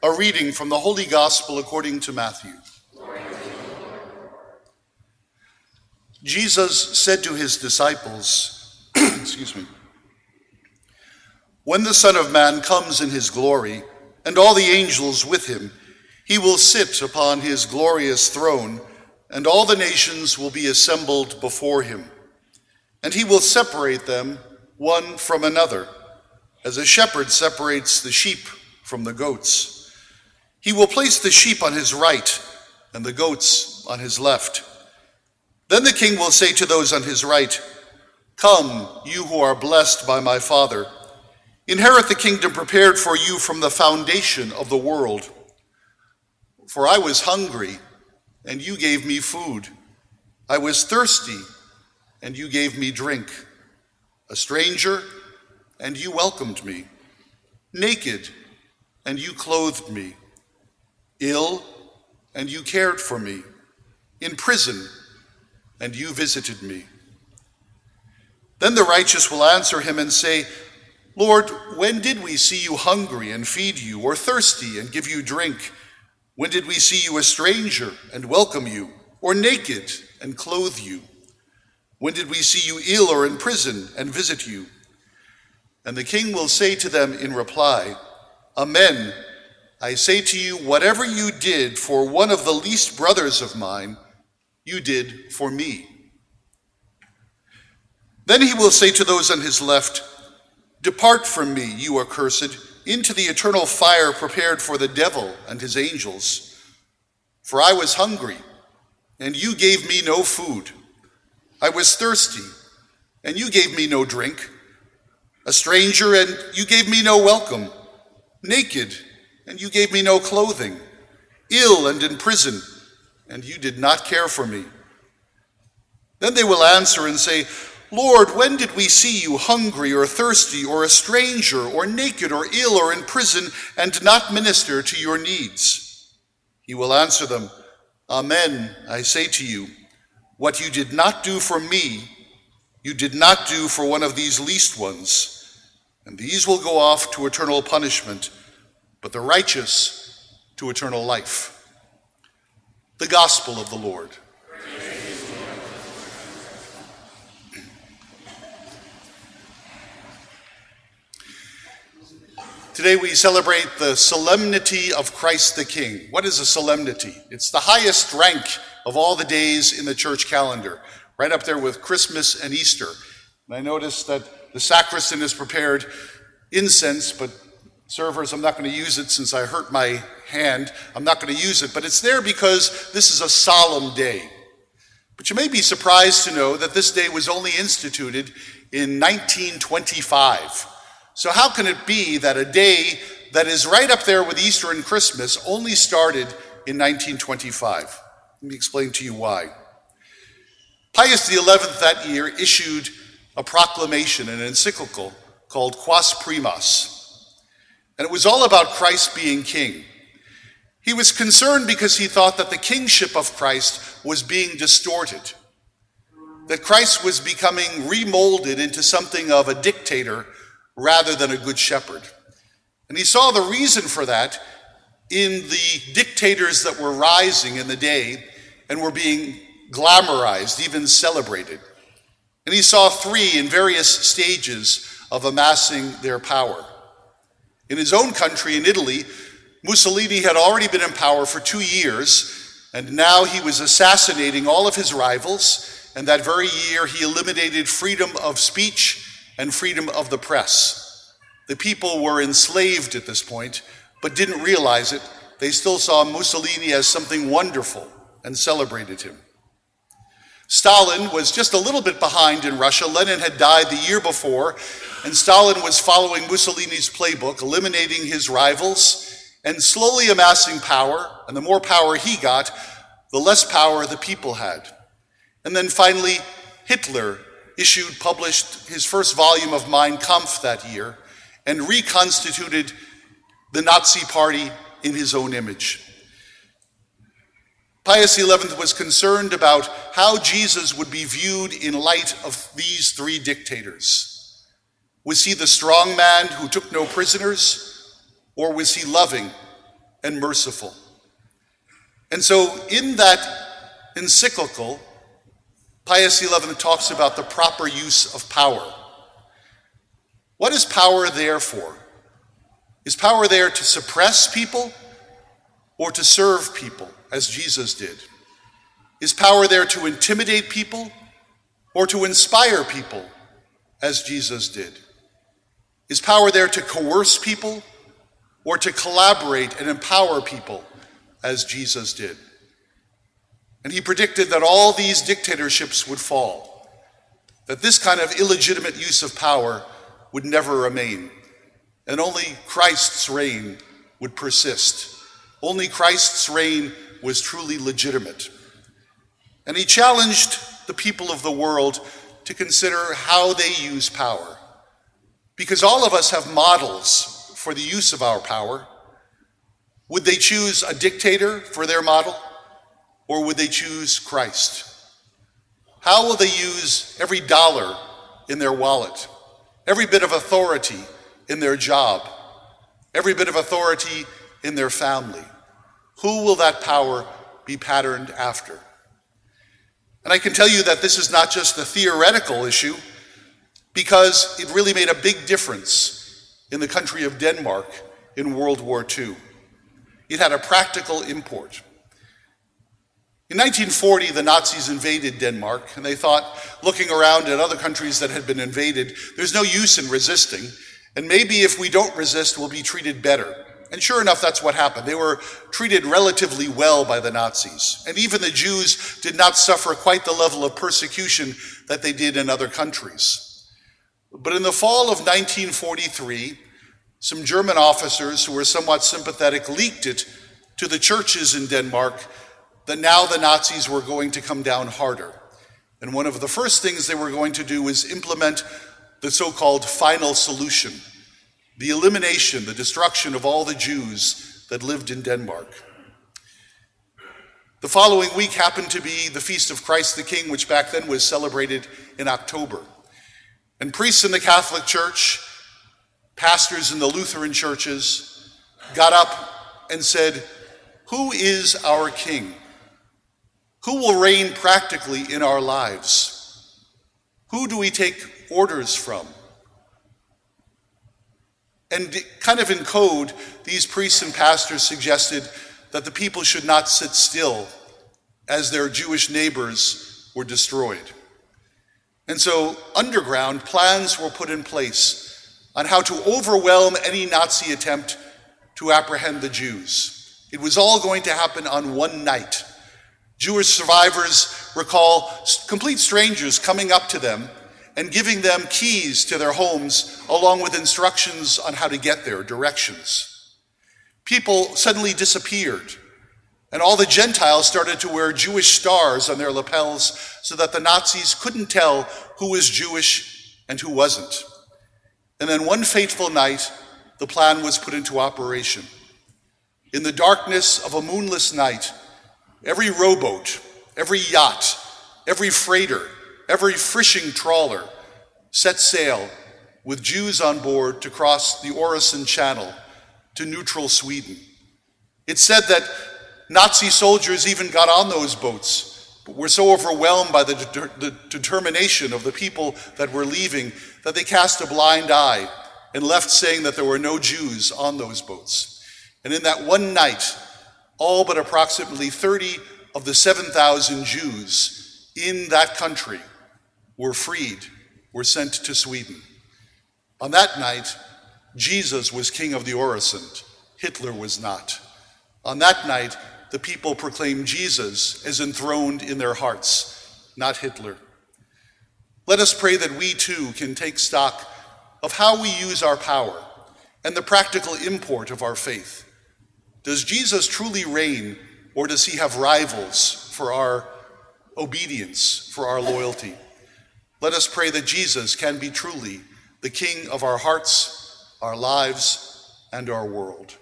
A reading from the Holy Gospel according to Matthew. Jesus said to his disciples, excuse me, when the Son of Man comes in his glory, and all the angels with him, he will sit upon his glorious throne, and all the nations will be assembled before him. And he will separate them one from another, as a shepherd separates the sheep from the goats. He will place the sheep on his right and the goats on his left. Then the king will say to those on his right, Come, you who are blessed by my Father, inherit the kingdom prepared for you from the foundation of the world. For I was hungry, and you gave me food. I was thirsty, and you gave me drink. A stranger, and you welcomed me. Naked, and you clothed me. Ill, and you cared for me. In prison, and you visited me. Then the righteous will answer him and say, Lord, when did we see you hungry and feed you, or thirsty and give you drink? When did we see you a stranger and welcome you, or naked and clothe you? When did we see you ill or in prison and visit you? And the king will say to them in reply, Amen. I say to you, whatever you did for one of the least brothers of mine, you did for me. Then he will say to those on his left, Depart from me, you accursed, into the eternal fire prepared for the devil and his angels. For I was hungry, and you gave me no food. I was thirsty, and you gave me no drink. A stranger, and you gave me no welcome. Naked, and you gave me no clothing. Ill and in prison, and you did not care for me. Then they will answer and say, Lord, when did we see you hungry or thirsty or a stranger or naked or ill or in prison and not minister to your needs? He will answer them, Amen, I say to you, what you did not do for me, you did not do for one of these least ones. And these will go off to eternal punishment, but the righteous to eternal life. The Gospel of the Lord. Today we celebrate the solemnity of Christ the King. What is a solemnity? It's the highest rank of all the days in the church calendar, right up there with Christmas and Easter. And I noticed that the sacristan has prepared incense, but servers, I'm not going to use it since I hurt my hand. I'm not going to use it, but it's there because this is a solemn day. But you may be surprised to know that this day was only instituted in 1925. So, how can it be that a day that is right up there with Easter and Christmas only started in 1925? Let me explain to you why. Pius XI that year issued a proclamation, an encyclical called Quas Primas. And it was all about Christ being king. He was concerned because he thought that the kingship of Christ was being distorted, that Christ was becoming remolded into something of a dictator rather than a good shepherd. And he saw the reason for that in the dictators that were rising in the day and were being glamorized, even celebrated. And he saw three in various stages of amassing their power. In his own country, in Italy, Mussolini had already been in power for two years, and now he was assassinating all of his rivals. And that very year, he eliminated freedom of speech and freedom of the press. The people were enslaved at this point, but didn't realize it. They still saw Mussolini as something wonderful and celebrated him. Stalin was just a little bit behind in Russia. Lenin had died the year before, and Stalin was following Mussolini's playbook, eliminating his rivals and slowly amassing power. And the more power he got, the less power the people had. And then finally, Hitler issued, published his first volume of Mein Kampf that year, and reconstituted the Nazi Party in his own image. Pius XI was concerned about how Jesus would be viewed in light of these three dictators. Was he the strong man who took no prisoners, or was he loving and merciful. And so, in that encyclical, Pius XI talks about the proper use of power. What is power there for? Is power there to suppress people or to serve people, as Jesus did? Is power there to intimidate people or to inspire people, as Jesus did? Is power there to coerce people or to collaborate and empower people, as Jesus did? And he predicted that all these dictatorships would fall, that this kind of illegitimate use of power would never remain, and only Christ's reign would persist. Only Christ's reign was truly legitimate. And he challenged the people of the world to consider how they use power. Because all of us have models for the use of our power. Would they choose a dictator for their model, or would they choose Christ? How will they use every dollar in their wallet, every bit of authority in their job, every bit of authority in their family? Who will that power be patterned after? And I can tell you that this is not just a theoretical issue, because it really made a big difference in the country of Denmark in World War II. It had a practical import. In 1940, the Nazis invaded Denmark, and they thought, looking around at other countries that had been invaded, there's no use in resisting, and maybe if we don't resist, we'll be treated better. And sure enough, that's what happened. They were treated relatively well by the Nazis. And even the Jews did not suffer quite the level of persecution that they did in other countries. But in the fall of 1943, some German officers who were somewhat sympathetic leaked it to the churches in Denmark that now the Nazis were going to come down harder. And one of the first things they were going to do was implement the so called final solution the elimination, the destruction of all the Jews that lived in Denmark. The following week happened to be the Feast of Christ the King, which back then was celebrated in October. And priests in the Catholic Church, pastors in the Lutheran churches, got up and said, Who is our King? Who will reign practically in our lives? Who do we take orders from? And kind of in code, these priests and pastors suggested that the people should not sit still as their Jewish neighbors were destroyed. And so, underground, plans were put in place on how to overwhelm any Nazi attempt to apprehend the Jews. It was all going to happen on one night. Jewish survivors recall complete strangers coming up to them and giving them keys to their homes along with instructions on how to get there, directions. People suddenly disappeared, and all the Gentiles started to wear Jewish stars on their lapels so that the Nazis couldn't tell who was Jewish and who wasn't. And then one fateful night, the plan was put into operation. In the darkness of a moonless night, every rowboat, every yacht, every freighter, every fishing trawler set sail with Jews on board to cross the Øresund Channel to neutral Sweden. It said that Nazi soldiers even got on those boats, but were so overwhelmed by the, de- the determination of the people that were leaving that they cast a blind eye and left saying that there were no Jews on those boats. And in that one night, all but approximately 30 of the 7,000 Jews in that country were freed, were sent to Sweden. On that night, Jesus was king of the Øresund. Hitler was not. On that night, the people proclaimed Jesus as enthroned in their hearts, not Hitler. Let us pray that we too can take stock of how we use our power and the practical import of our faith. Does Jesus truly reign, or does he have rivals for our obedience, for our loyalty? Let us pray that Jesus can be truly the King of our hearts, our lives, and our world.